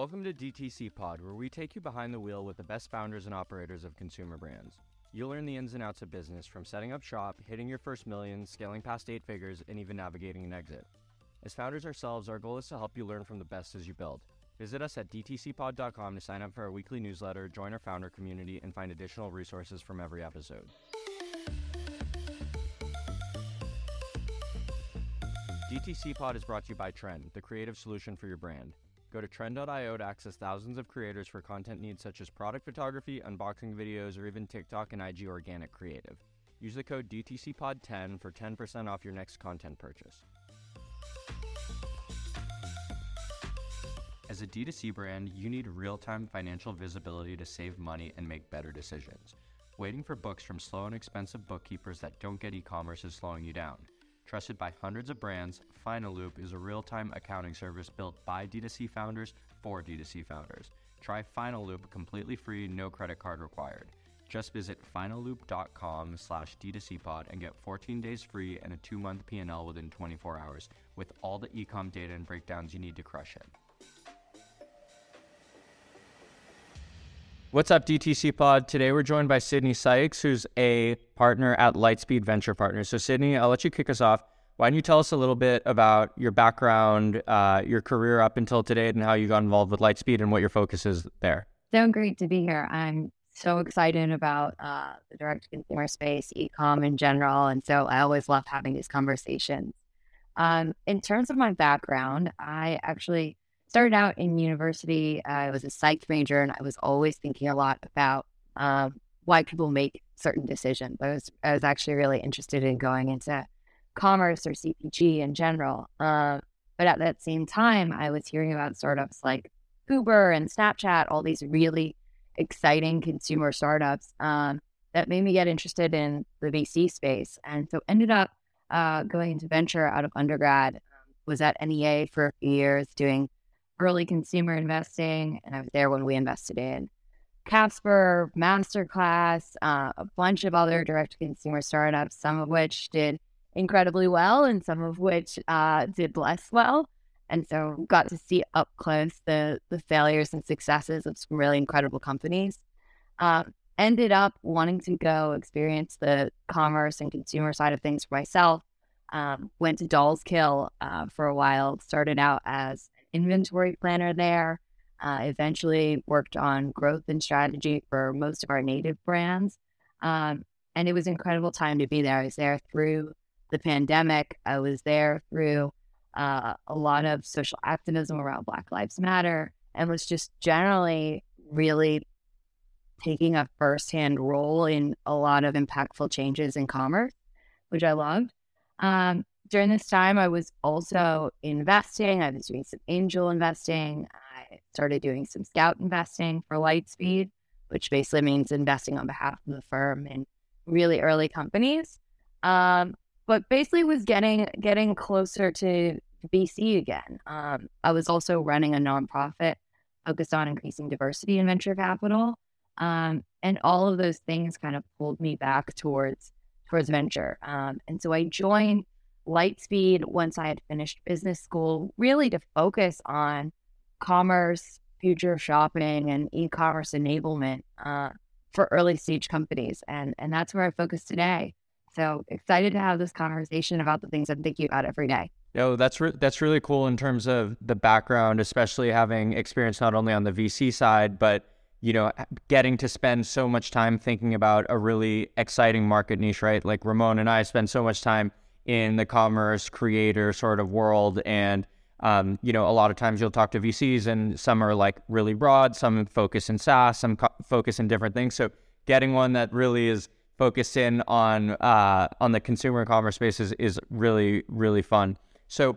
Welcome to DTC Pod, where we take you behind the wheel with the best founders and operators of consumer brands. You'll learn the ins and outs of business from setting up shop, hitting your first million, scaling past eight figures, and even navigating an exit. As founders ourselves, our goal is to help you learn from the best as you build. Visit us at dtcpod.com to sign up for our weekly newsletter, join our founder community, and find additional resources from every episode. DTC Pod is brought to you by Trend, the creative solution for your brand. Go to trend.io to access thousands of creators for content needs such as product photography, unboxing videos, or even TikTok and IG organic creative. Use the code DTCPOD10 for 10% off your next content purchase. As a D2C brand, you need real time financial visibility to save money and make better decisions. Waiting for books from slow and expensive bookkeepers that don't get e commerce is slowing you down. Trusted by hundreds of brands, Finaloop is a real time accounting service built by D2C founders for D2C founders. Try Finaloop completely free, no credit card required. Just visit finaloop.com slash D2CPod and get 14 days free and a two-month P&L within 24 hours with all the ecom data and breakdowns you need to crush it. What's up, DTC Pod? Today we're joined by Sydney Sykes, who's a partner at Lightspeed Venture Partners. So, Sydney, I'll let you kick us off. Why don't you tell us a little bit about your background, uh, your career up until today, and how you got involved with Lightspeed and what your focus is there? So great to be here. I'm so excited about uh, the direct consumer space, e-com in general, and so I always love having these conversations. Um, in terms of my background, I actually started out in university. I was a psych major, and I was always thinking a lot about um, why people make certain decisions. I was I was actually really interested in going into commerce or CPG in general. Uh, but at that same time, I was hearing about startups like Uber and Snapchat, all these really exciting consumer startups um, that made me get interested in the VC space. And so ended up uh, going into venture out of undergrad. Was at NEA for a few years doing early consumer investing, and I was there when we invested in Casper, Masterclass, uh, a bunch of other direct consumer startups, some of which did incredibly well and some of which uh, did less well. And so got to see up close the the failures and successes of some really incredible companies. Uh, ended up wanting to go experience the commerce and consumer side of things for myself. Um, went to Dolls Kill uh, for a while. Started out as inventory planner there. Uh, eventually worked on growth and strategy for most of our native brands. Um, and it was incredible time to be there. I was there through the pandemic. I was there through uh, a lot of social activism around Black Lives Matter and was just generally really taking a firsthand role in a lot of impactful changes in commerce, which I loved. Um, during this time, I was also investing. I was doing some angel investing. I started doing some scout investing for Lightspeed, which basically means investing on behalf of the firm in really early companies. Um, but basically was getting getting closer to VC again. Um, I was also running a nonprofit focused on increasing diversity in venture capital, um, and all of those things kind of pulled me back towards towards venture. Um, and so I joined Lightspeed once I had finished business school, really to focus on commerce, future shopping, and e-commerce enablement uh, for early stage companies, and and that's where I focus today. So excited to have this conversation about the things I'm thinking about every day. Yo, that's re- that's really cool in terms of the background, especially having experience not only on the VC side, but you know, getting to spend so much time thinking about a really exciting market niche, right? Like Ramon and I spend so much time in the commerce creator sort of world, and um, you know, a lot of times you'll talk to VCs, and some are like really broad, some focus in SaaS, some co- focus in different things. So getting one that really is focused in on uh, on the consumer commerce space is, is really really fun. So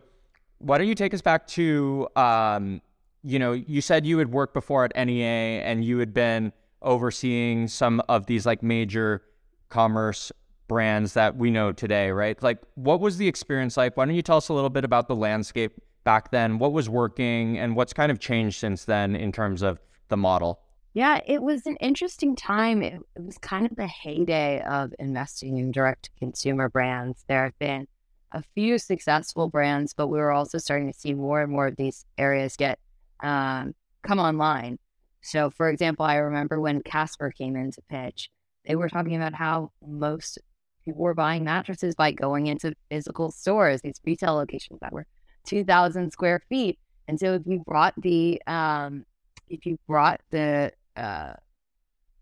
why don't you take us back to um, you know you said you had worked before at NEA and you had been overseeing some of these like major commerce brands that we know today, right? Like what was the experience like? Why don't you tell us a little bit about the landscape back then? What was working and what's kind of changed since then in terms of the model? Yeah, it was an interesting time. It, it was kind of the heyday of investing in direct to consumer brands. There have been a few successful brands, but we were also starting to see more and more of these areas get um, come online. So, for example, I remember when Casper came into pitch, they were talking about how most people were buying mattresses by going into physical stores, these retail locations that were 2,000 square feet. And so, if you brought the um, if you brought the uh,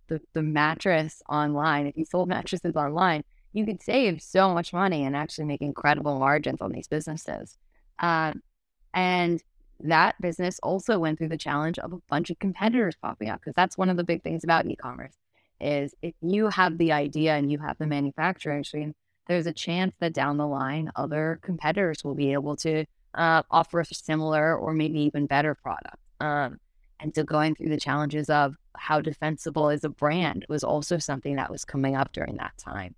the the mattress online, if you sold mattresses online, you could save so much money and actually make incredible margins on these businesses. Um, and that business also went through the challenge of a bunch of competitors popping up because that's one of the big things about e-commerce is if you have the idea and you have the manufacturing stream, there's a chance that down the line other competitors will be able to uh, offer a similar or maybe even better product. Um, and so going through the challenges of how defensible is a brand was also something that was coming up during that time.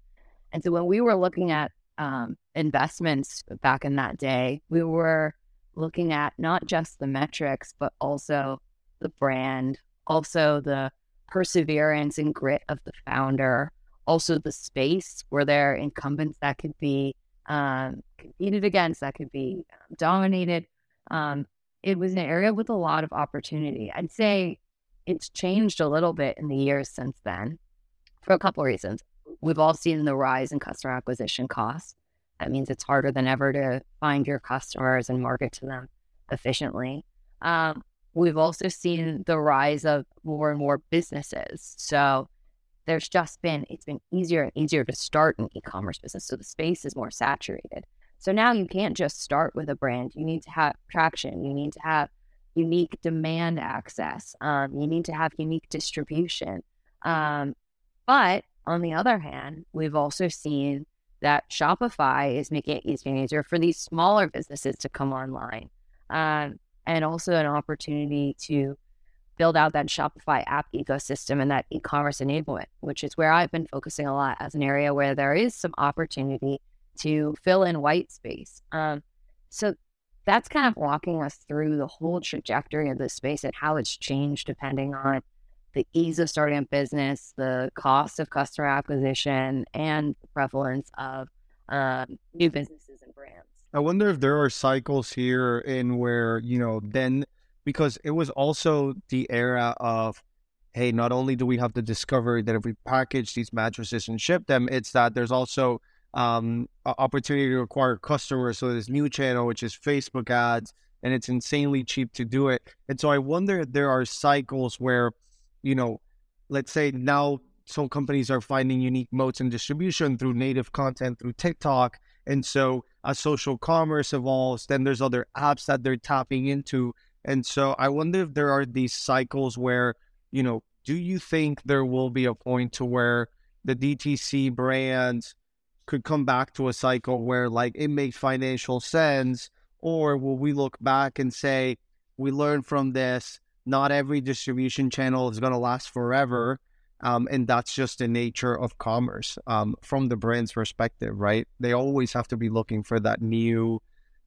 And so when we were looking at um, investments back in that day, we were looking at not just the metrics, but also the brand, also the perseverance and grit of the founder, also the space where there are incumbents that could be um, competed against, that could be um, dominated. Um, it was an area with a lot of opportunity. I'd say it's changed a little bit in the years since then for a couple of reasons. We've all seen the rise in customer acquisition costs. That means it's harder than ever to find your customers and market to them efficiently. Um, we've also seen the rise of more and more businesses. So there's just been, it's been easier and easier to start an e commerce business. So the space is more saturated. So now you can't just start with a brand. You need to have traction. You need to have unique demand access. Um, you need to have unique distribution. Um, but on the other hand, we've also seen that Shopify is making it easier and easier for these smaller businesses to come online. Um, and also an opportunity to build out that Shopify app ecosystem and that e commerce enablement, which is where I've been focusing a lot as an area where there is some opportunity to fill in white space. Um, so that's kind of walking us through the whole trajectory of this space and how it's changed depending on the ease of starting a business, the cost of customer acquisition, and the prevalence of um, new businesses and brands. I wonder if there are cycles here in where, you know, then because it was also the era of, hey, not only do we have the discovery that if we package these mattresses and ship them, it's that there's also um, opportunity to acquire customers. So this new channel, which is Facebook ads, and it's insanely cheap to do it. And so I wonder if there are cycles where, you know, let's say now some companies are finding unique modes in distribution through native content through TikTok. And so as social commerce evolves, then there's other apps that they're tapping into. And so I wonder if there are these cycles where, you know, do you think there will be a point to where the DTC brands could come back to a cycle where like it makes financial sense? Or will we look back and say we learned from this. Not every distribution channel is going to last forever um, and that's just the nature of commerce um, from the brand's perspective right they always have to be looking for that new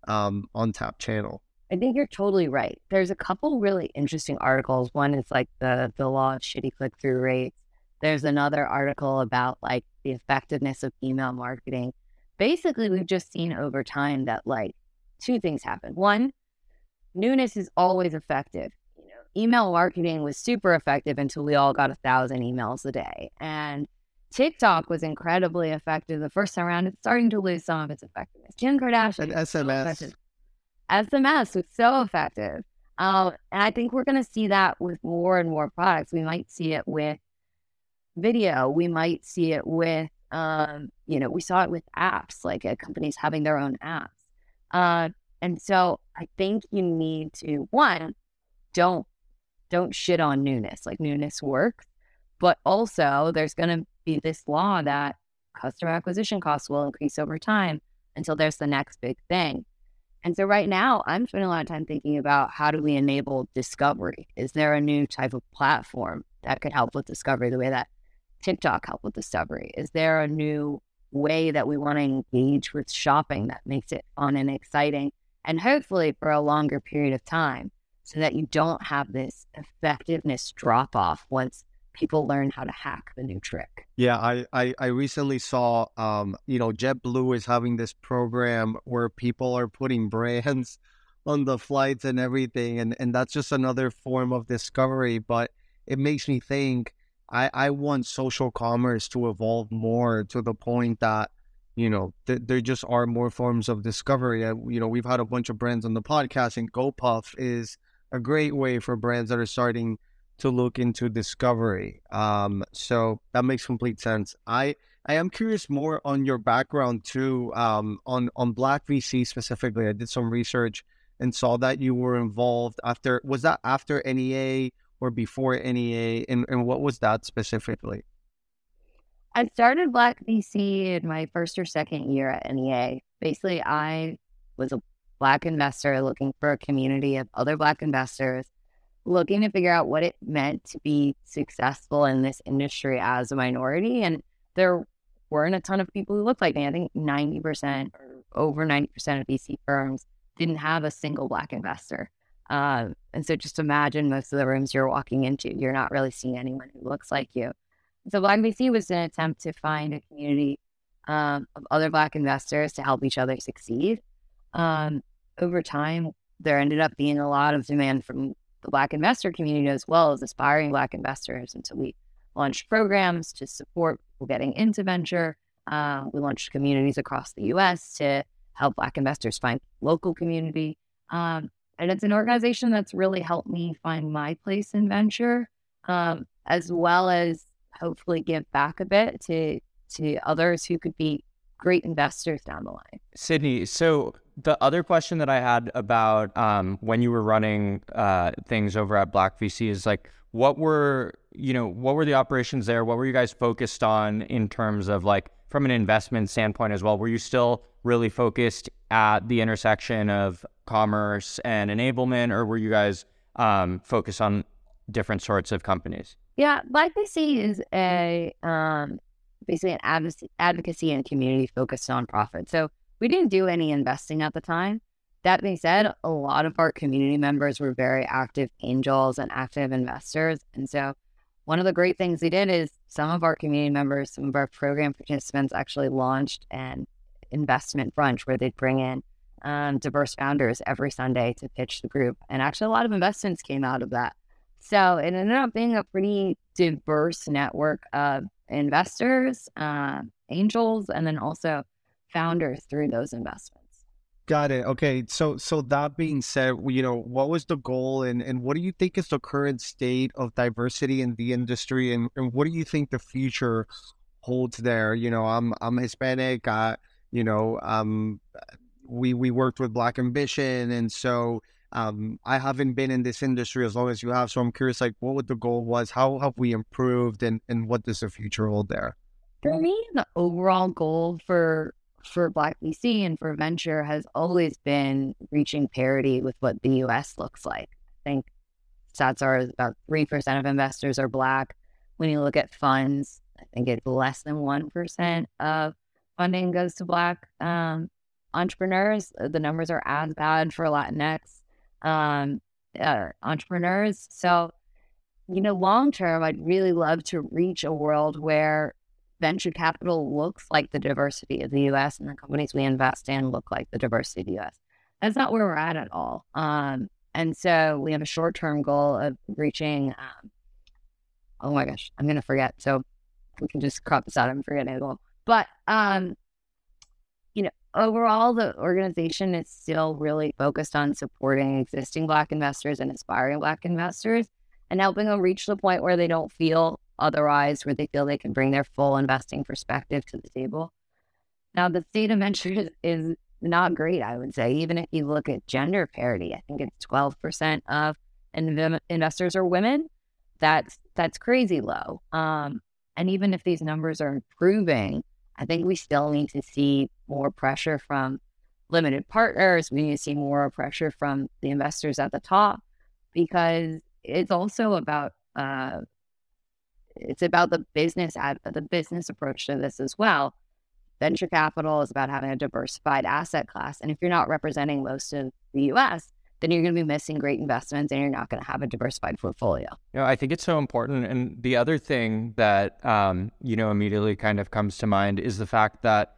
um, untapped channel I think you're totally right. There's a couple really interesting articles. One is like the the law of shitty click through rates, there's another article about like the effectiveness of email marketing. Basically, we've just seen over time that like two things happen. One, newness is always effective. Email marketing was super effective until we all got a thousand emails a day. And TikTok was incredibly effective the first time around. It's starting to lose some of its effectiveness. Kim Kardashian. And SMS. SMS was so effective. Um, and I think we're going to see that with more and more products. We might see it with video. We might see it with, um, you know, we saw it with apps, like uh, companies having their own apps. Uh, and so I think you need to one, don't don't shit on newness. Like newness works, but also there's going to be this law that customer acquisition costs will increase over time until there's the next big thing. And so right now, I'm spending a lot of time thinking about how do we enable discovery? Is there a new type of platform that could help with discovery the way that TikTok helped with discovery? Is there a new way that we want to engage with shopping that makes it fun and exciting and hopefully for a longer period of time so that you don't have this effectiveness drop off once people learn how to hack the new trick. Yeah, I, I, I recently saw, um, you know, JetBlue is having this program where people are putting brands on the flights and everything, and and that's just another form of discovery. But it makes me think. I I want social commerce to evolve more to the point that you know, th- there just are more forms of discovery. Uh, you know, we've had a bunch of brands on the podcast, and GoPuff is a great way for brands that are starting to look into discovery. Um, so that makes complete sense. I I am curious more on your background too, um, on on Black VC specifically. I did some research and saw that you were involved after. Was that after NEA or before NEA, and and what was that specifically? I started Black VC in my first or second year at NEA. Basically, I was a Black investor looking for a community of other Black investors, looking to figure out what it meant to be successful in this industry as a minority. And there weren't a ton of people who looked like me. I think 90% or over 90% of VC firms didn't have a single Black investor. Uh, and so just imagine most of the rooms you're walking into, you're not really seeing anyone who looks like you. So Black VC was an attempt to find a community um, of other Black investors to help each other succeed. Um, over time, there ended up being a lot of demand from the Black investor community as well as aspiring Black investors. And so we launched programs to support people getting into venture. Uh, we launched communities across the US to help Black investors find local community. Um, and it's an organization that's really helped me find my place in venture, um, as well as hopefully give back a bit to to others who could be great investors down the line. Sydney, so the other question that I had about um, when you were running uh, things over at Black VC is like, what were you know what were the operations there? What were you guys focused on in terms of like from an investment standpoint as well? Were you still really focused at the intersection of commerce and enablement, or were you guys um, focused on different sorts of companies? Yeah, Black VC is a um, basically an advocacy, and community focused nonprofit. So we didn't do any investing at the time. That being said, a lot of our community members were very active angels and active investors. And so one of the great things we did is some of our community members, some of our program participants actually launched an investment brunch where they'd bring in um, diverse founders every Sunday to pitch the group. And actually, a lot of investments came out of that. So it ended up being a pretty diverse network of investors, uh, angels, and then also founders through those investments. Got it. Okay. So so that being said, you know, what was the goal and, and what do you think is the current state of diversity in the industry and, and what do you think the future holds there? You know, I'm I'm Hispanic, uh, you know, um we we worked with Black Ambition and so um, I haven't been in this industry as long as you have, so I'm curious, like, what would the goal was? How have we improved, and and what does the future hold there? For me, the overall goal for for Black VC and for venture has always been reaching parity with what the U.S. looks like. I think stats are about three percent of investors are Black. When you look at funds, I think it's less than one percent of funding goes to Black um, entrepreneurs. The numbers are as bad for Latinx um, uh, entrepreneurs. So, you know, long term, I'd really love to reach a world where venture capital looks like the diversity of the US and the companies we invest in look like the diversity of the US. That's not where we're at at all. Um, and so we have a short term goal of reaching, um, oh my gosh, I'm going to forget. So we can just crop this out. I'm forgetting the goal. But um, you know, overall, the organization is still really focused on supporting existing Black investors and aspiring Black investors and helping them reach the point where they don't feel otherwise, where they feel they can bring their full investing perspective to the table. Now, the state of ventures is not great, I would say. Even if you look at gender parity, I think it's 12% of inv- investors are women. That's that's crazy low. Um, and even if these numbers are improving, I think we still need to see more pressure from limited partners. We need to see more pressure from the investors at the top because it's also about uh, it's about the business ad, the business approach to this as well. Venture capital is about having a diversified asset class, and if you're not representing most of the U.S., then you're going to be missing great investments and you're not going to have a diversified portfolio. You know, I think it's so important. And the other thing that, um, you know, immediately kind of comes to mind is the fact that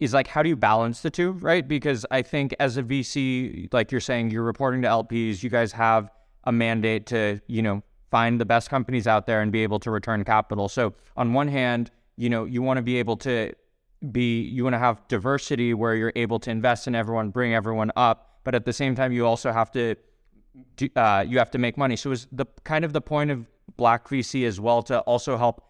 is like how do you balance the two, right? Because I think as a VC, like you're saying, you're reporting to LPs, you guys have a mandate to, you know, find the best companies out there and be able to return capital. So on one hand, you know, you want to be able to be you want to have diversity where you're able to invest in everyone, bring everyone up, but at the same time you also have to do, uh, you have to make money. So is the kind of the point of Black VC as well to also help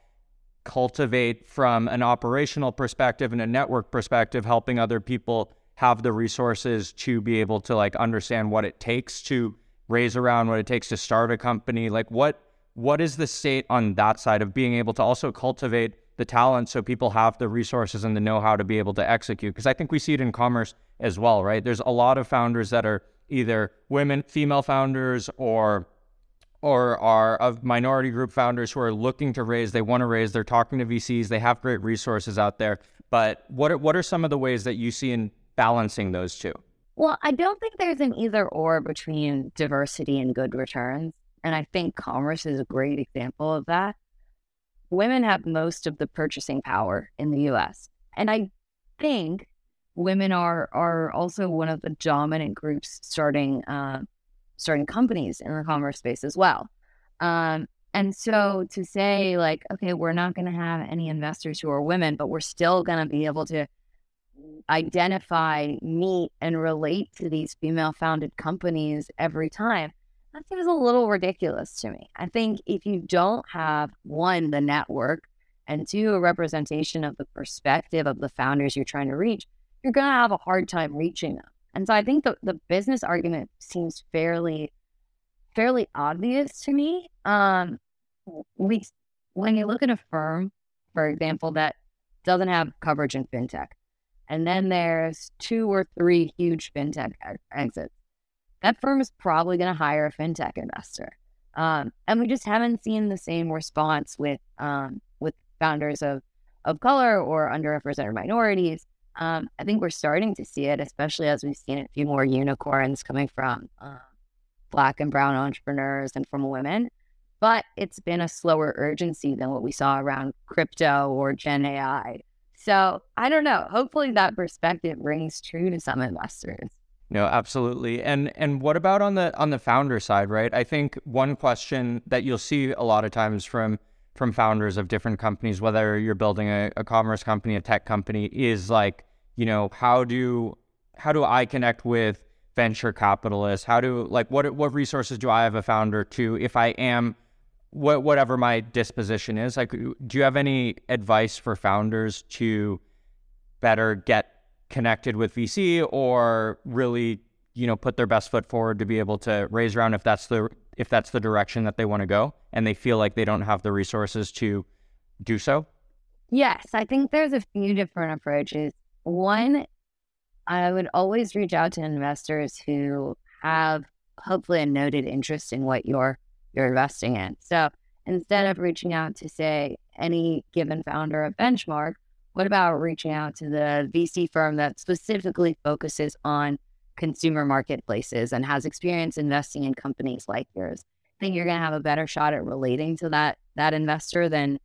cultivate from an operational perspective and a network perspective, helping other people have the resources to be able to like understand what it takes to raise around, what it takes to start a company. Like what what is the state on that side of being able to also cultivate the talent so people have the resources and the know-how to be able to execute? Because I think we see it in commerce as well, right? There's a lot of founders that are either women, female founders, or or are of minority group founders who are looking to raise, they want to raise, they're talking to VCs, they have great resources out there. But what are, what are some of the ways that you see in balancing those two? Well, I don't think there's an either or between diversity and good returns. And I think commerce is a great example of that. Women have most of the purchasing power in the US. And I think women are are also one of the dominant groups starting uh, starting companies in the commerce space as well. Um, and so to say like, okay, we're not going to have any investors who are women, but we're still going to be able to identify, meet, and relate to these female founded companies every time. That seems a little ridiculous to me. I think if you don't have one, the network, and two, a representation of the perspective of the founders you're trying to reach, you're going to have a hard time reaching them. And so I think the, the business argument seems fairly fairly obvious to me. Um, we when you look at a firm, for example, that doesn't have coverage in fintech, and then there's two or three huge fintech exits, that firm is probably going to hire a fintech investor. Um, and we just haven't seen the same response with um, with founders of of color or underrepresented minorities. Um, I think we're starting to see it, especially as we've seen a few more unicorns coming from uh, Black and Brown entrepreneurs and from women. But it's been a slower urgency than what we saw around crypto or Gen AI. So I don't know. Hopefully that perspective rings true to some investors. No, absolutely. And and what about on the on the founder side, right? I think one question that you'll see a lot of times from from founders of different companies, whether you're building a, a commerce company, a tech company, is like, you know, how do how do I connect with venture capitalists? How do like what what resources do I have a founder to if I am what whatever my disposition is? Like do you have any advice for founders to better get connected with VC or really, you know, put their best foot forward to be able to raise around if that's the if that's the direction that they want to go and they feel like they don't have the resources to do so? Yes, I think there's a few different approaches. One, I would always reach out to investors who have hopefully a noted interest in what you're you're investing in. So instead of reaching out to say any given founder of Benchmark, what about reaching out to the VC firm that specifically focuses on consumer marketplaces and has experience investing in companies like yours. I think you're going to have a better shot at relating to that that investor than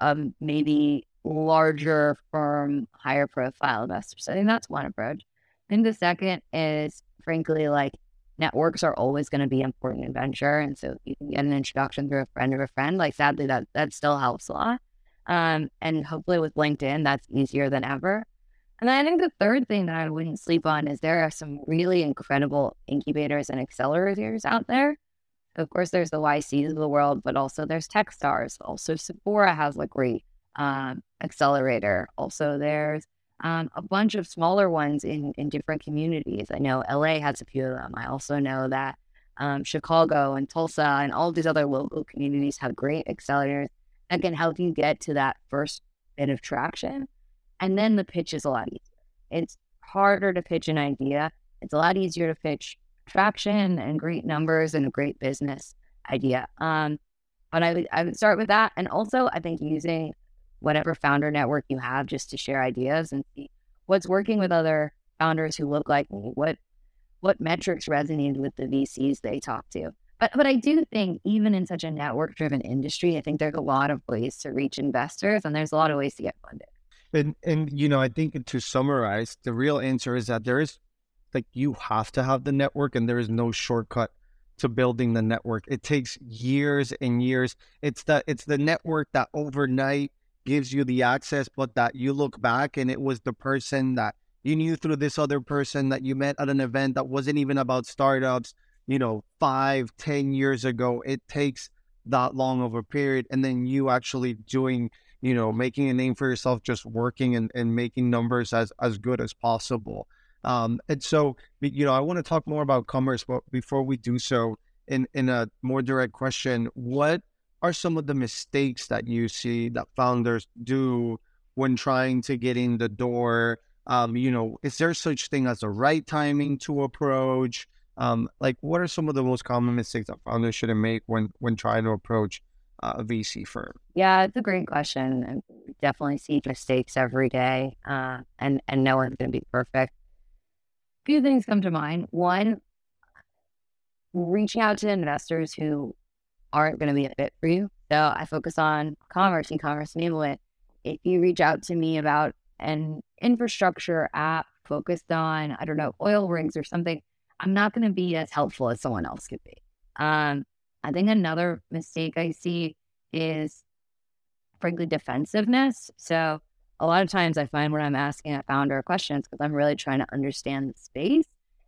um, maybe larger firm, higher profile investors. So I think that's one approach. I think the second is frankly like networks are always going to be important in venture, and so you can get an introduction through a friend of a friend. Like sadly, that that still helps a lot. Um, and hopefully with LinkedIn, that's easier than ever. And then I think the third thing that I wouldn't sleep on is there are some really incredible incubators and accelerators out there. Of course, there's the YCs of the world, but also there's Techstars. Also, Sephora has a great um, accelerator. Also, there's um, a bunch of smaller ones in, in different communities. I know LA has a few of them. I also know that um, Chicago and Tulsa and all these other local communities have great accelerators that can help you get to that first bit of traction. And then the pitch is a lot easier. It's harder to pitch an idea. It's a lot easier to pitch traction and great numbers and a great business idea. Um, but I would, I would start with that. And also, I think using whatever founder network you have just to share ideas and see what's working with other founders who look like me, what what metrics resonated with the VCs they talk to. But but I do think even in such a network driven industry, I think there's a lot of ways to reach investors and there's a lot of ways to get funded. And and you know, I think to summarize, the real answer is that there is like you have to have the network and there is no shortcut to building the network. It takes years and years. It's the it's the network that overnight gives you the access, but that you look back and it was the person that you knew through this other person that you met at an event that wasn't even about startups, you know, five, ten years ago. It takes that long of a period and then you actually doing you know, making a name for yourself, just working and, and making numbers as, as good as possible. Um, and so, you know, I want to talk more about commerce, but before we do so, in, in a more direct question, what are some of the mistakes that you see that founders do when trying to get in the door? Um, you know, is there such thing as a right timing to approach? Um, like, what are some of the most common mistakes that founders shouldn't make when when trying to approach uh, a VC firm? Yeah, it's a great question. I definitely see mistakes every day, uh, and and no one's going to be perfect. A few things come to mind. One, reaching out to investors who aren't going to be a fit for you. So I focus on commerce, and commerce enablement. If you reach out to me about an infrastructure app focused on, I don't know, oil rigs or something, I'm not going to be as helpful as someone else could be. Um, I think another mistake I see is frankly defensiveness. So a lot of times I find when I'm asking a founder questions because I'm really trying to understand the space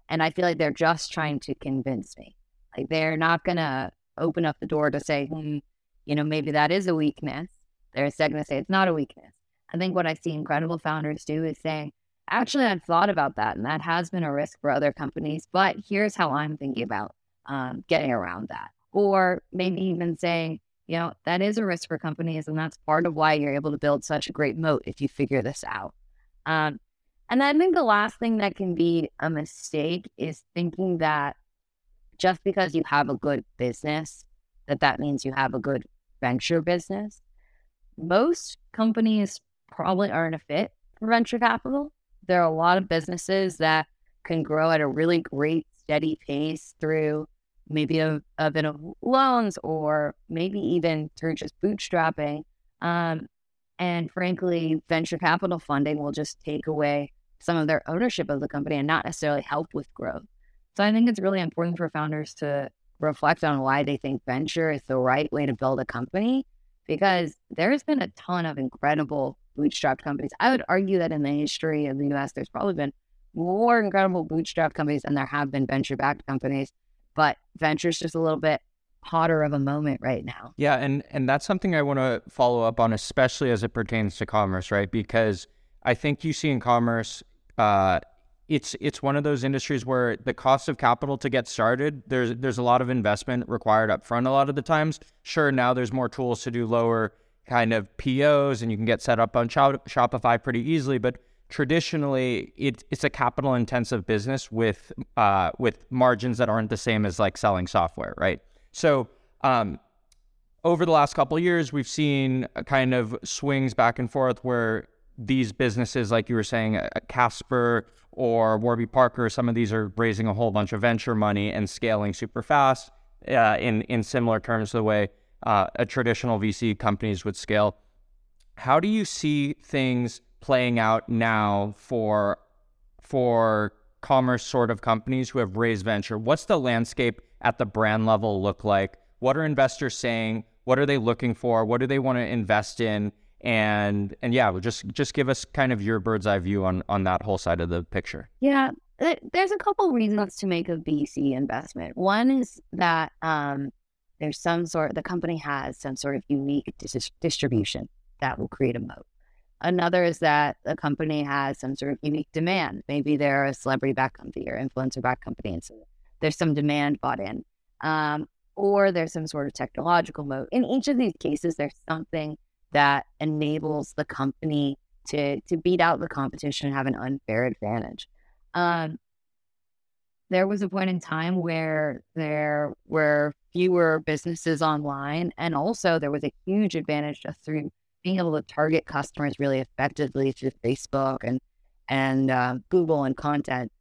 and I feel like they're just trying to convince me. Like they're not going to open up the door to say, hmm, you know, maybe that is a weakness. They're instead going to say it's not a weakness. I think what I see incredible founders do is saying, actually, I've thought about that and that has been a risk for other companies, but here's how I'm thinking about um, getting around that or maybe even saying, you know, that is a risk for companies. And that's part of why you're able to build such a great moat if you figure this out. Um, and I think the last thing that can be a mistake is thinking that just because you have a good business, that that means you have a good venture business. Most companies probably aren't a fit for venture capital. There are a lot of businesses that can grow at a really great, steady pace through maybe a, a bit of loans or maybe even through just bootstrapping. Um, and frankly, venture capital funding will just take away some of their ownership of the company and not necessarily help with growth. So I think it's really important for founders to reflect on why they think venture is the right way to build a company because there's been a ton of incredible bootstrapped companies. I would argue that in the history of the US, there's probably been more incredible bootstrapped companies than there have been venture backed companies but venture's just a little bit hotter of a moment right now. Yeah, and and that's something I want to follow up on, especially as it pertains to commerce, right? Because I think you see in commerce, uh, it's it's one of those industries where the cost of capital to get started, there's there's a lot of investment required up front a lot of the times. Sure, now there's more tools to do lower kind of POs and you can get set up on Shopify pretty easily, but traditionally it, it's a capital intensive business with uh, with margins that aren't the same as like selling software, right? So um, over the last couple years, we've seen kind of swings back and forth where these businesses, like you were saying, a Casper or Warby Parker, some of these are raising a whole bunch of venture money and scaling super fast uh, in in similar terms to the way uh, a traditional VC companies would scale. How do you see things? playing out now for for commerce sort of companies who have raised venture? What's the landscape at the brand level look like? What are investors saying? What are they looking for? What do they want to invest in? And and yeah, just just give us kind of your bird's eye view on on that whole side of the picture. Yeah, there's a couple reasons to make a VC investment. One is that um, there's some sort the company has some sort of unique dis- distribution that will create a moat. Another is that a company has some sort of unique demand. Maybe they're a celebrity back company or influencer back company, and so there's some demand bought in. Um, or there's some sort of technological moat. In each of these cases, there's something that enables the company to to beat out the competition and have an unfair advantage. Um, there was a point in time where there were fewer businesses online, and also there was a huge advantage just through being able to target customers really effectively through Facebook and and uh, Google and content,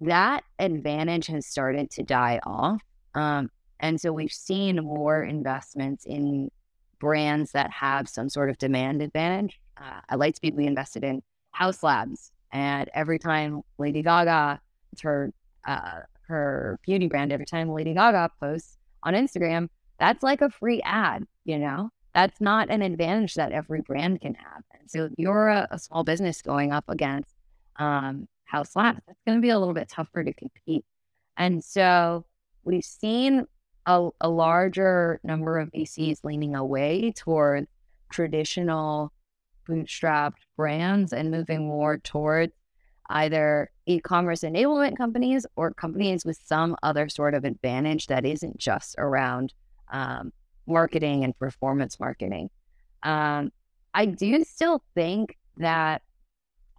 that advantage has started to die off. Um, and so we've seen more investments in brands that have some sort of demand advantage uh, at Lightspeed, we invested in Haus Labs, and every time Lady Gaga, it's her uh, her beauty brand, every time Lady Gaga posts on Instagram, that's like a free ad. You know, that's not an advantage that every brand can have. And so, you're a, a small business going up against um, Haus Labs, that's going to be a little bit tougher to compete. And so, we've seen a, a larger number of VCs leaning away toward traditional bootstrapped brands and moving more toward either e-commerce enablement companies or companies with some other sort of advantage that isn't just around um, marketing and performance marketing. Um, I do still think that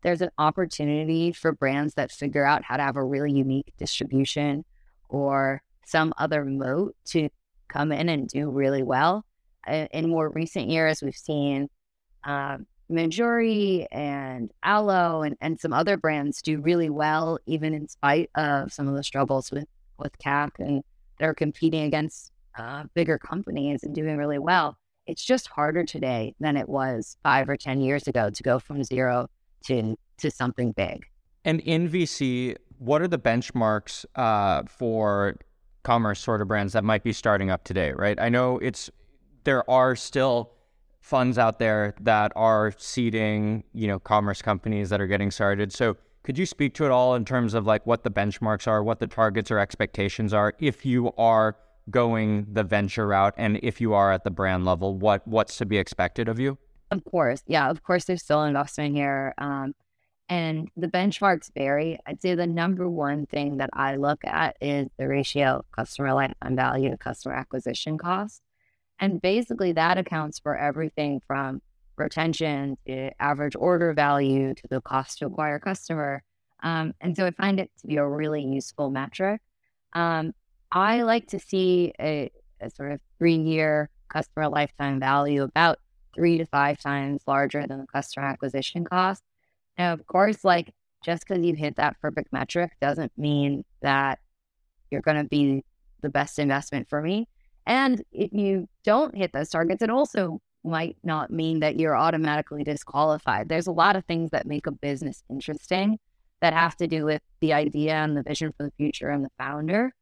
there's an opportunity for brands that figure out how to have a really unique distribution or some other moat to come in and do really well. In more recent years, we've seen um, Mejuri and Alo and, and some other brands do really well, even in spite of some of the struggles with, with CAC and they're competing against uh, bigger companies and doing really well. It's just harder today than it was five or 10 years ago to go from zero to, to something big. And in VC, what are the benchmarks uh, for commerce sort of brands that might be starting up today, right? I know it's, there are still funds out there that are seeding, you know, commerce companies that are getting started. So could you speak to it all in terms of like what the benchmarks are, what the targets or expectations are if you are going the venture route and if you are at the brand level, what what's to be expected of you? Of course. Yeah, of course there's still investment here. Um, and the benchmarks vary. I'd say the number one thing that I look at is the ratio customer lifetime value to customer acquisition cost. And basically, that accounts for everything from retention to average order value to the cost to acquire customer. Um, and so I find it to be a really useful metric. Um, I like to see a, a sort of three year customer lifetime value about three to five times larger than the customer acquisition cost. Now, of course, like just because you hit that perfect metric doesn't mean that you're going to be the best investment for me. And if you don't hit those targets, it also might not mean that you're automatically disqualified. There's a lot of things that make a business interesting that have to do with the idea and the vision for the future and the founder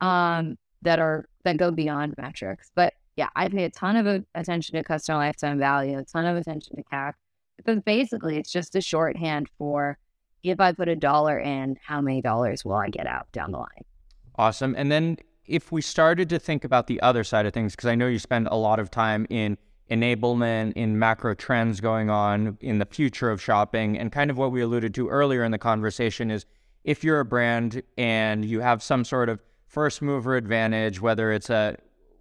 um, that are that go beyond metrics. But yeah, I pay a ton of attention to customer lifetime value, a ton of attention to CAC, because basically it's just a shorthand for if I put a dollar in, how many dollars will I get out down the line? Awesome. And then if we started to think about the other side of things, because I know you spend a lot of time in enablement, in macro trends going on in the future of shopping, and kind of what we alluded to earlier in the conversation is if you're a brand and you have some sort of first mover advantage, whether it's a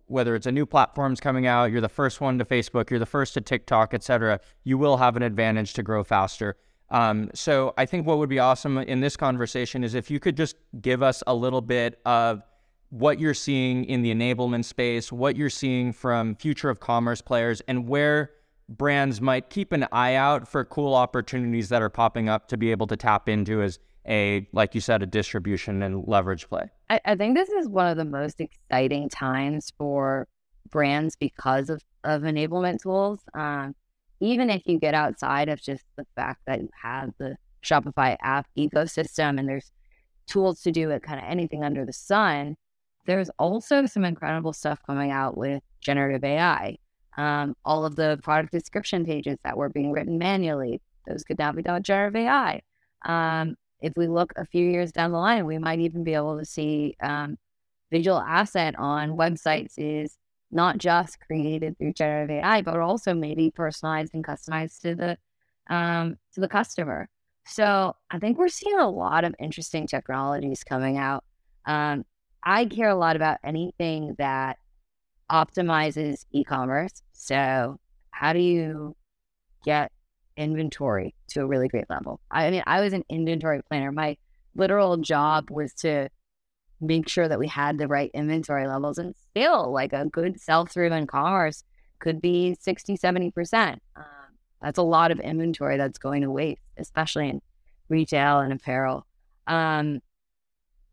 whether it's a new platform's coming out, you're the first one to Facebook, you're the first to TikTok, et cetera, you will have an advantage to grow faster. Um, so I think what would be awesome in this conversation is if you could just give us a little bit of what you're seeing in the enablement space, what you're seeing from future of commerce players, and where brands might keep an eye out for cool opportunities that are popping up to be able to tap into as a, like you said, a distribution and leverage play. I, I think this is one of the most exciting times for brands because of, of enablement tools. Um, even if you get outside of just the fact that you have the Shopify app ecosystem and there's tools to do it kind of anything under the sun, there's also some incredible stuff coming out with generative AI. Um, all of the product description pages that were being written manually, those could now be done generative AI. Um, if we look a few years down the line, we might even be able to see um, visual asset on websites is not just created through generative AI, but also maybe personalized and customized to the um, to the customer. So I think we're seeing a lot of interesting technologies coming out. Um, I care a lot about anything that optimizes e-commerce. So how do you get inventory to a really great level? I mean, I was an inventory planner. My literal job was to make sure that we had the right inventory levels and still like a good sell-through in commerce could be 60, 70%. Um, that's a lot of inventory that's going to waste, especially in retail and apparel. Um,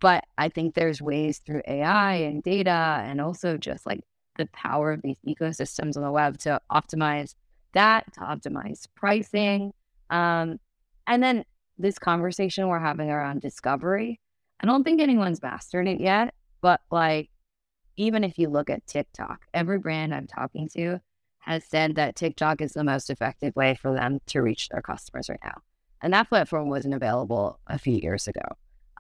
but I think there's ways through AI and data and also just like the power of these ecosystems on the web to optimize that to optimize pricing. Um, and then this conversation we're having around discovery, I don't think anyone's mastered it yet, but like, even if you look at TikTok, every brand I'm talking to has said that TikTok is the most effective way for them to reach their customers right now. And that platform wasn't available a few years ago.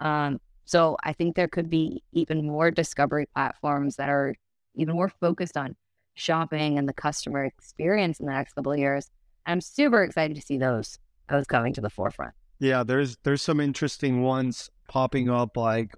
Um, so I think there could be even more discovery platforms that are even more focused on shopping and the customer experience in the next couple of years. I'm super excited to see those those coming to the forefront. Yeah, there's there's some interesting ones popping up. Like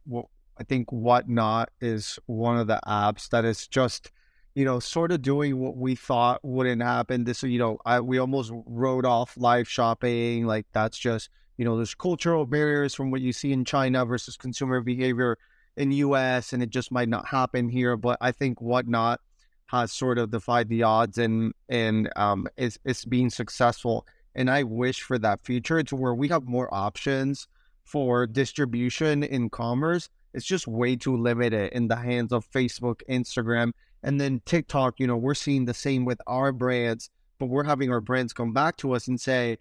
I think Whatnot is one of the apps that is just you know sort of doing what we thought wouldn't happen. This you know I we almost wrote off live shopping. Like that's just you know there's cultural barriers from what you see in China versus consumer behavior in U.S. and it just might not happen here. But I think Whatnot has sort of defied the odds and and um is is being successful and I wish for that future to where we have more options for distribution in commerce. It's just way too limited in the hands of Facebook, Instagram, and then TikTok. You know, we're seeing the same with our brands, but we're having our brands come back to us and say,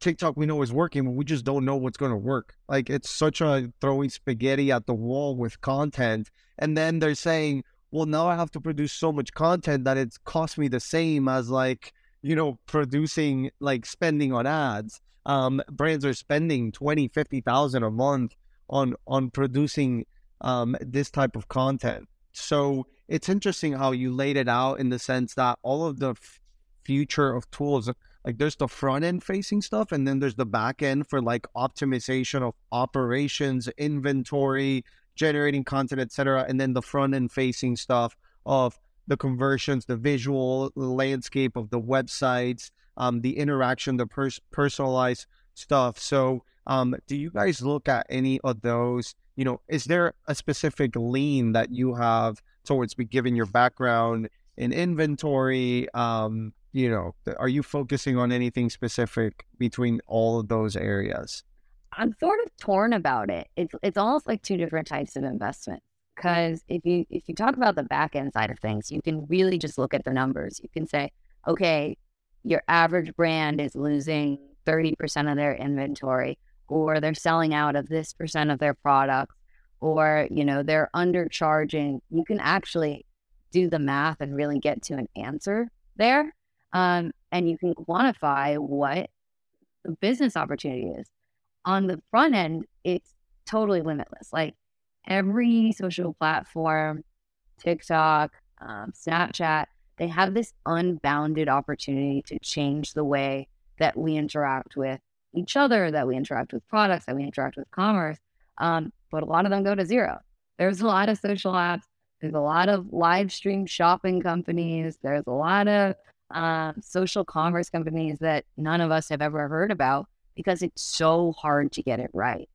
TikTok we know is working, but we just don't know what's going to work. Like it's such a throwing spaghetti at the wall with content. And then they're saying, well, now I have to produce so much content that it's cost me the same as like you know, producing like spending on ads. Um, brands are spending 20, 50,000 a month on, on producing um, this type of content. So it's interesting how you laid it out in the sense that all of the f- future of tools, like there's the front end facing stuff, and then there's the back end for like optimization of operations, inventory, generating content, etc. And then the front end facing stuff of the conversions, the visual landscape of the websites, um, the interaction, the pers- personalized stuff. So, um, do you guys look at any of those? You know, is there a specific lean that you have towards given your background in inventory? Um, you know, are you focusing on anything specific between all of those areas? I'm sort of torn about it. It's it's almost like two different types of investment because if you if you talk about the back end side of things, you can really just look at the numbers. You can say, okay, your average brand is losing 30% of their inventory or they're selling out of this percent of their products or you know they're undercharging you can actually do the math and really get to an answer there um, and you can quantify what the business opportunity is on the front end it's totally limitless like every social platform, TikTok, um, Snapchat, they have this unbounded opportunity to change the way that we interact with each other, that we interact with products, that we interact with commerce. Um, but a lot of them go to zero. There's a lot of social apps. There's a lot of live stream shopping companies. There's a lot of uh, social commerce companies that none of us have ever heard about because it's so hard to get it right.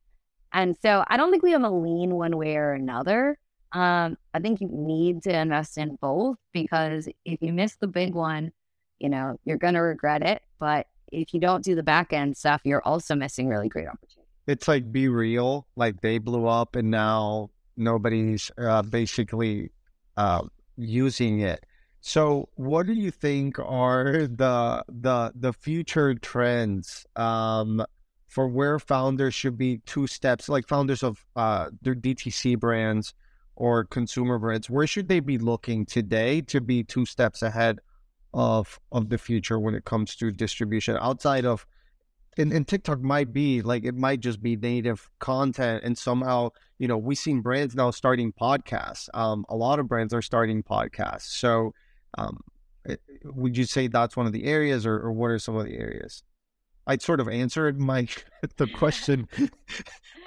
And so I don't think we have a lean one way or another. Um, I think you need to invest in both because if you miss the big one, you know, you're going to regret it. But if you don't do the back end stuff, you're also missing really great opportunities. It's like BeReal, like they blew up and now nobody's uh, basically uh, using it. So, what do you think are the the the future trends um, for where founders should be two steps, like founders of uh, their DTC brands or consumer brands, where should they be looking today to be two steps ahead of of the future when it comes to distribution outside of and, and TikTok might be like it might just be native content and somehow you know we've seen brands now starting podcasts um, a lot of brands are starting podcasts. So um, it, would you say that's one of the areas or, or what are some of the areas I sort of answered my the question.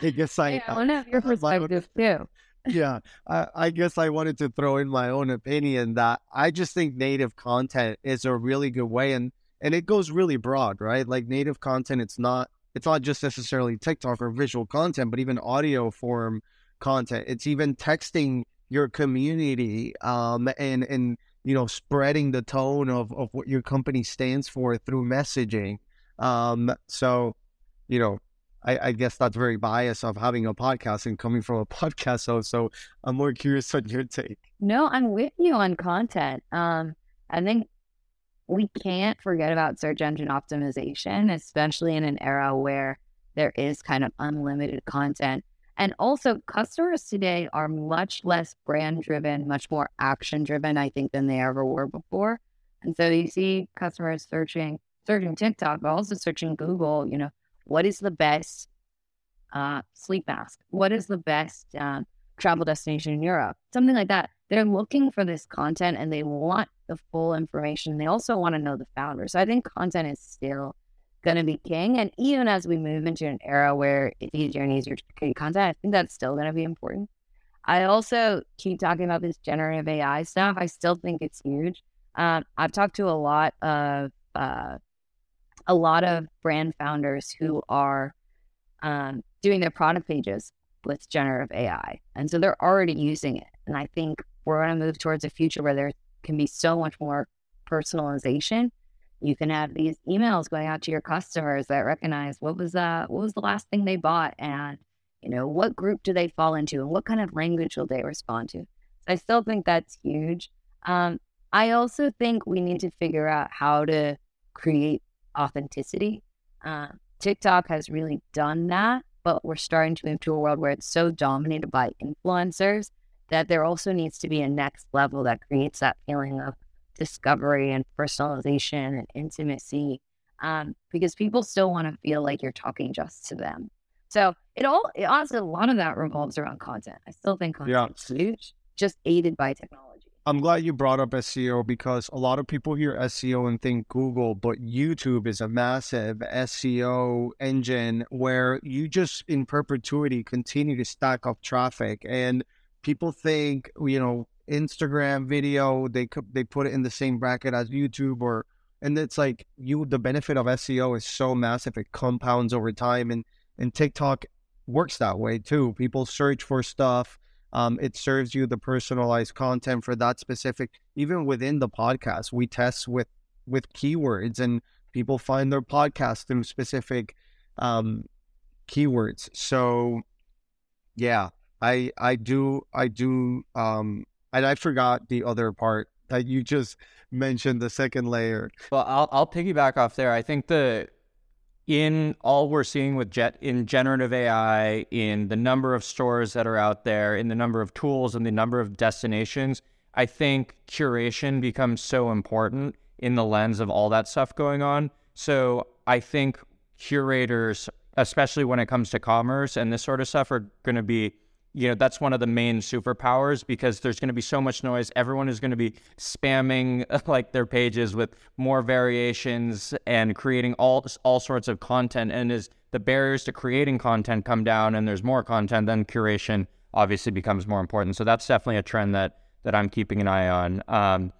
I guess I. Yeah, I want to have your perspective too. yeah, I, I, guess I wanted to throw in my own opinion that I just think native content is a really good way, and and it goes really broad, right? Like native content, it's not it's not just necessarily TikTok or visual content, but even audio form content. It's even texting your community, um, and and you know spreading the tone of of what your company stands for through messaging. Um, so, you know, I, I, guess that's very biased of having a podcast and coming from a podcast So, So I'm more curious on your take. No, I'm with you on content. Um, I think we can't forget about search engine optimization, especially in an era where there is kind of unlimited content. And also, customers today are much less brand driven, much more action driven, I think, than they ever were before. And so you see customers searching, searching TikTok, but also searching Google, you know, what is the best uh, sleep mask? What is the best uh, travel destination in Europe? Something like that. They're looking for this content and they want the full information. They also want to know the founder. So I think content is still going to be king. And even as we move into an era where it's easier and easier to create content, I think that's still going to be important. I also keep talking about this generative AI stuff. I still think it's huge. Um, I've talked to a lot of uh, a lot of brand founders who are um, doing their product pages with generative AI, and so they're already using it. And I think we're going to move towards a future where there can be so much more personalization. You can have these emails going out to your customers that recognize what was uh what was the last thing they bought and you know what group do they fall into and what kind of language will they respond to. So I still think that's huge. Um, I also think we need to figure out how to create authenticity. Uh, TikTok has really done that, but we're starting to move to a world where it's so dominated by influencers that there also needs to be a next level that creates that feeling of discovery and personalization and intimacy um, because people still want to feel like you're talking just to them. So it all, it honestly, a lot of that revolves around content. I still think content yeah. huge, just aided by technology. I'm glad you brought up SEO because a lot of people hear SEO and think Google, but YouTube is a massive SEO engine where you just in perpetuity continue to stack up traffic. And people think, you know, Instagram video, they they put it in the same bracket as YouTube or and it's like you the benefit of SEO is so massive it compounds over time and and TikTok works that way too. People search for stuff um, it serves you the personalized content for that specific. Even within the podcast, we test with with keywords, and people find their podcast through specific um, keywords. So, yeah, I I do I do um, and I forgot the other part that you just mentioned, the second layer. Well, I'll I'll piggyback off there. I think the in all we're seeing with jet in generative AI, in the number of stores that are out there, in the number of tools and the number of destinations, I think curation becomes so important in the lens of all that stuff going on. So I think curators, especially when it comes to commerce and this sort of stuff, are going to be you know that's one of the main superpowers because there's going to be so much noise. Everyone is going to be spamming like their pages with more variations and creating all all sorts of content. And as the barriers to creating content come down and there's more content then curation obviously becomes more important. So that's definitely a trend that that i'm keeping an eye on. Um,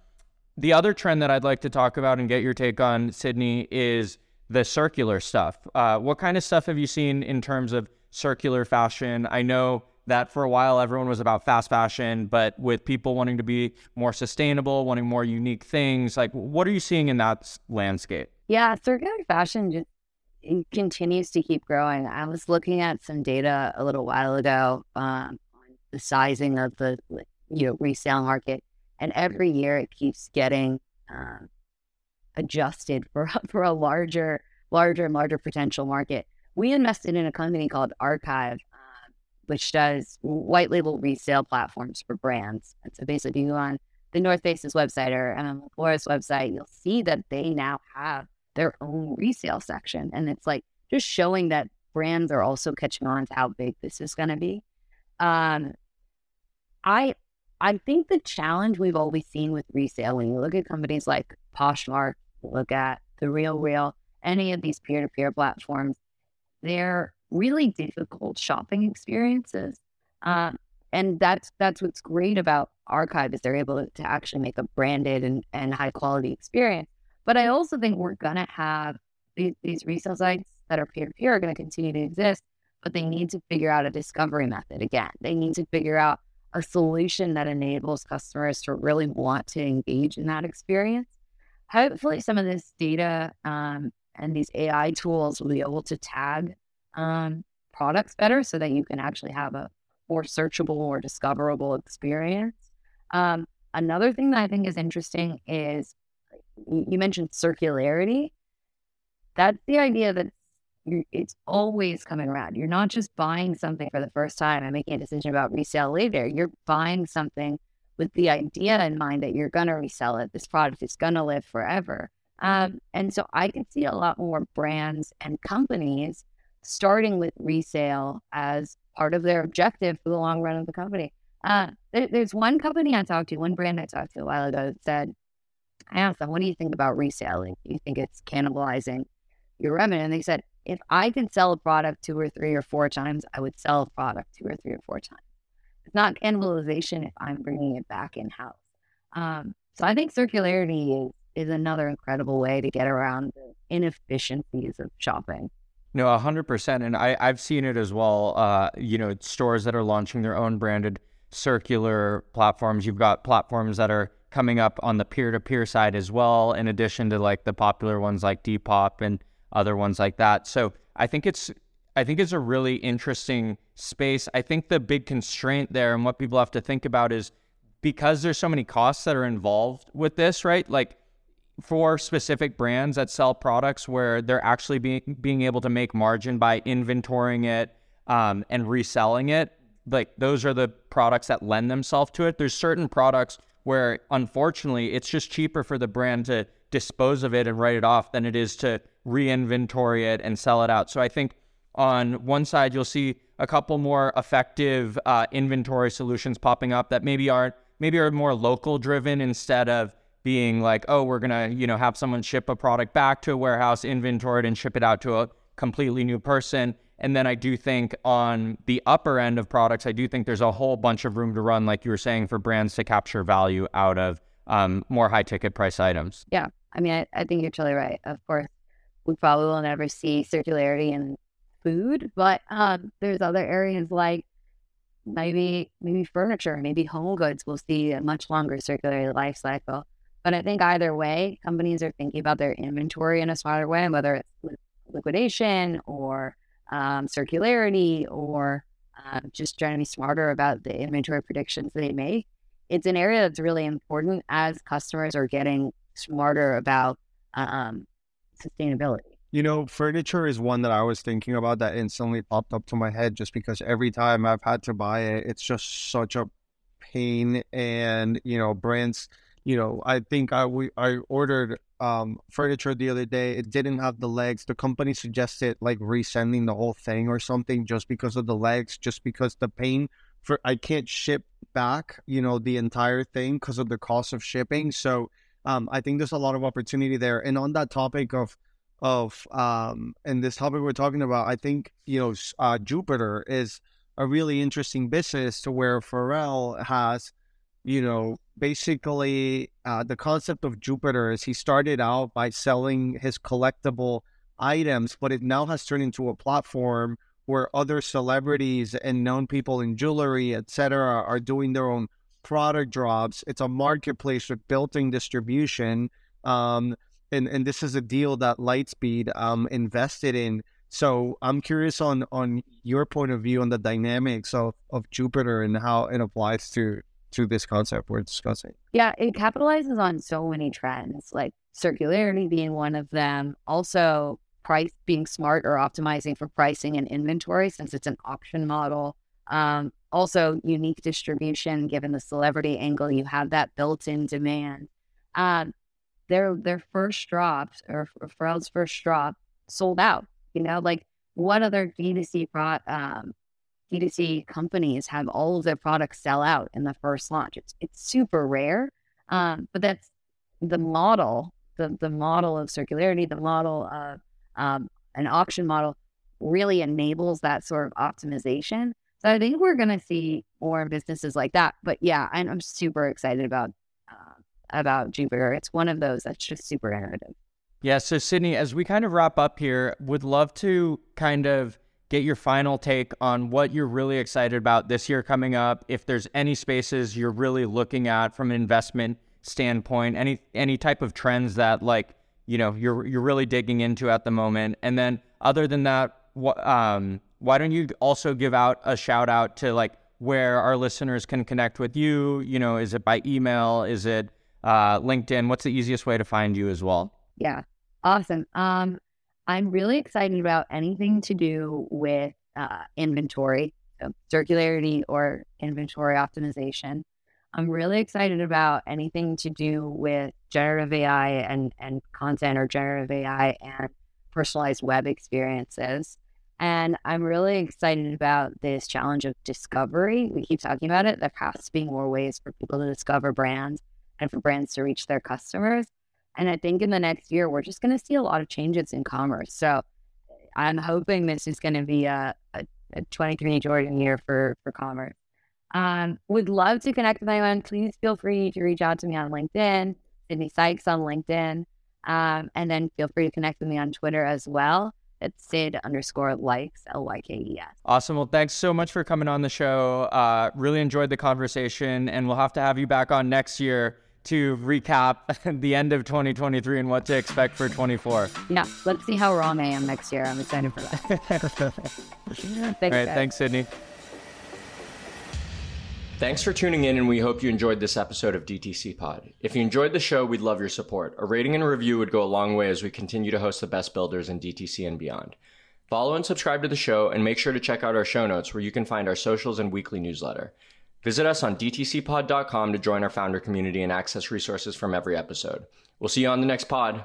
the other trend that i'd like to talk about and get your take on sydney is the circular stuff. Uh, what kind of stuff have you seen in terms of circular fashion? I know that for a while everyone was about fast fashion, but with people wanting to be more sustainable, wanting more unique things, like what are you seeing in that landscape? Yeah, circular fashion just continues to keep growing. I was looking at some data a little while ago um, on the sizing of the you know resale market, and every year it keeps getting um, adjusted for for a larger, larger and larger potential market. We invested in a company called Archive which does white label resale platforms for brands. And so basically, you go on the North Face's website or um, Laura's website, you'll see that they now have their own resale section. And it's like just showing that brands are also catching on to how big this is going to be. Um, I I think the challenge we've always seen with resale, when you look at companies like Poshmark, look at the RealReal, any of these peer to peer platforms, they're really difficult shopping experiences. Um, and that's that's what's great about Archive is they're able to actually make a branded and, and high quality experience. But I also think we're gonna have these, these resale sites that are peer to peer are going to continue to exist, but they need to figure out a discovery method again. They need to figure out a solution that enables customers to really want to engage in that experience. Hopefully, some of this data um, and these AI tools will be able to tag um, products better so that you can actually have a more searchable or discoverable experience. Um, another thing that I think is interesting is you mentioned circularity. That's the idea that it's always coming around. You're not just buying something for the first time and making a decision about resale later. You're buying something with the idea in mind that you're going to resell it. This product is going to live forever. Um, and so I can see a lot more brands and companies starting with resale as part of their objective for the long run of the company. Uh, there, there's one company I talked to, one brand I talked to a while ago that said, I asked them, what do you think about reselling? Do you think it's cannibalizing your revenue? And they said, if I can sell a product two or three or four times, I would sell a product two or three or four times. It's not cannibalization if I'm bringing it back in house. Um, so I think circularity is, is another incredible way to get around the inefficiencies of shopping. No, 100%. And I, I've seen it as well. Uh, you know, stores that are launching their own branded circular platforms. You've got platforms that are coming up on the peer to peer side as well, in addition to like the popular ones like Depop and other ones like that. So I think it's I think it's a really interesting space. I think the big constraint there and what people have to think about is because there's so many costs that are involved with this, right? Like for specific brands that sell products where they're actually being being able to make margin by inventorying it um, and reselling it, like those are the products that lend themselves to it. There's certain products where unfortunately it's just cheaper for the brand to dispose of it and write it off than it is to re-inventory it and sell it out. So I think on one side you'll see a couple more effective uh, inventory solutions popping up that maybe aren't maybe are more local driven instead of being like oh we're gonna you know have someone ship a product back to a warehouse inventory it and ship it out to a completely new person and then I do think on the upper end of products, I do think there's a whole bunch of room to run, like you were saying, for brands to capture value out of um, more high ticket price items. Yeah. I mean, I, I think you're totally right. Of course, we probably will never see circularity in food, but um, there's other areas like maybe maybe furniture, maybe home goods will see a much longer circular life cycle. But I think either way, companies are thinking about their inventory in a smarter way, whether it's liquidation or um, circularity or uh, just trying to be smarter about the inventory predictions they make. It's an area that's really important as customers are getting smarter about um, sustainability. You know, furniture is one that I was thinking about that instantly popped up to my head just because every time I've had to buy it, it's just such a pain. And, you know, brands, you know, I think I, we, I ordered um, furniture the other day. It didn't have the legs. The company suggested like resending the whole thing or something just because of the legs, just because the pain for I can't ship back, you know, the entire thing because of the cost of shipping. So um, I think there's a lot of opportunity there. And on that topic of of um, and this topic we're talking about, I think you know uh, Joopiter is a really interesting business to where Pharrell has you know, basically uh, the concept of Joopiter is he started out by selling his collectible items, but it now has turned into a platform where other celebrities and known people in jewelry, etc., are doing their own product drops. It's a marketplace with built-in distribution. Um, and, and this is a deal that Lightspeed um, invested in. So I'm curious on on your point of view on the dynamics of, of Joopiter and how it applies to to this concept we're discussing. Yeah, it capitalizes on so many trends, like circularity being one of them. Also, price being smart or optimizing for pricing and inventory since it's an auction model. Um, also, unique distribution, given the celebrity angle, you have that built-in demand. Um, their their first drops or Pharrell's first drop sold out. You know, like what other D2C pro, um, D2C companies have all of their products sell out in the first launch. It's it's super rare, um, but that's the model, the the model of circularity, the model of um, an auction model really enables that sort of optimization. So I think we're going to see more businesses like that. But yeah, I'm, I'm super excited about uh, about Joopiter. It's one of those that's just super innovative. Yeah. So Sydney, as we kind of wrap up here, would love to kind of get your final take on what you're really excited about this year coming up. If there's any spaces you're really looking at from an investment standpoint, any any type of trends that like you know you're you're really digging into at the moment. And then other than that, wh- um, why don't you also give out a shout out to like where our listeners can connect with you? You know, is it by email? Is it uh, LinkedIn, what's the easiest way to find you as well? Yeah, awesome. Um, I'm really excited about anything to do with uh, inventory, so circularity or inventory optimization. I'm really excited about anything to do with generative AI and, and content or generative AI and personalized web experiences. And I'm really excited about this challenge of discovery. We keep talking about it. There has to be more ways for people to discover brands and for brands to reach their customers. And I think in the next year, we're just going to see a lot of changes in commerce. So I'm hoping this is going to be a, a, a 23 Jordan year for, for commerce. Um, would love to connect with anyone. Please feel free to reach out to me on LinkedIn, Sydney Sykes on LinkedIn. Um, and then feel free to connect with me on Twitter as well. It's Sid underscore likes, L Y K E S. Awesome. Well, thanks so much for coming on the show. Uh, really enjoyed the conversation, and we'll have to have you back on next year to recap the end of 2023 and what to expect for 24. Yeah, let's see how wrong I am next year. I'm excited for that. thanks, All right, thanks, Sydney. Thanks for tuning in, and we hope you enjoyed this episode of DTC Pod. If you enjoyed the show, we'd love your support. A rating and review would go a long way as we continue to host the best builders in DTC and beyond. Follow and subscribe to the show, and make sure to check out our show notes where you can find our socials and weekly newsletter. Visit us on dtcpod.com to join our founder community and access resources from every episode. We'll see you on the next pod.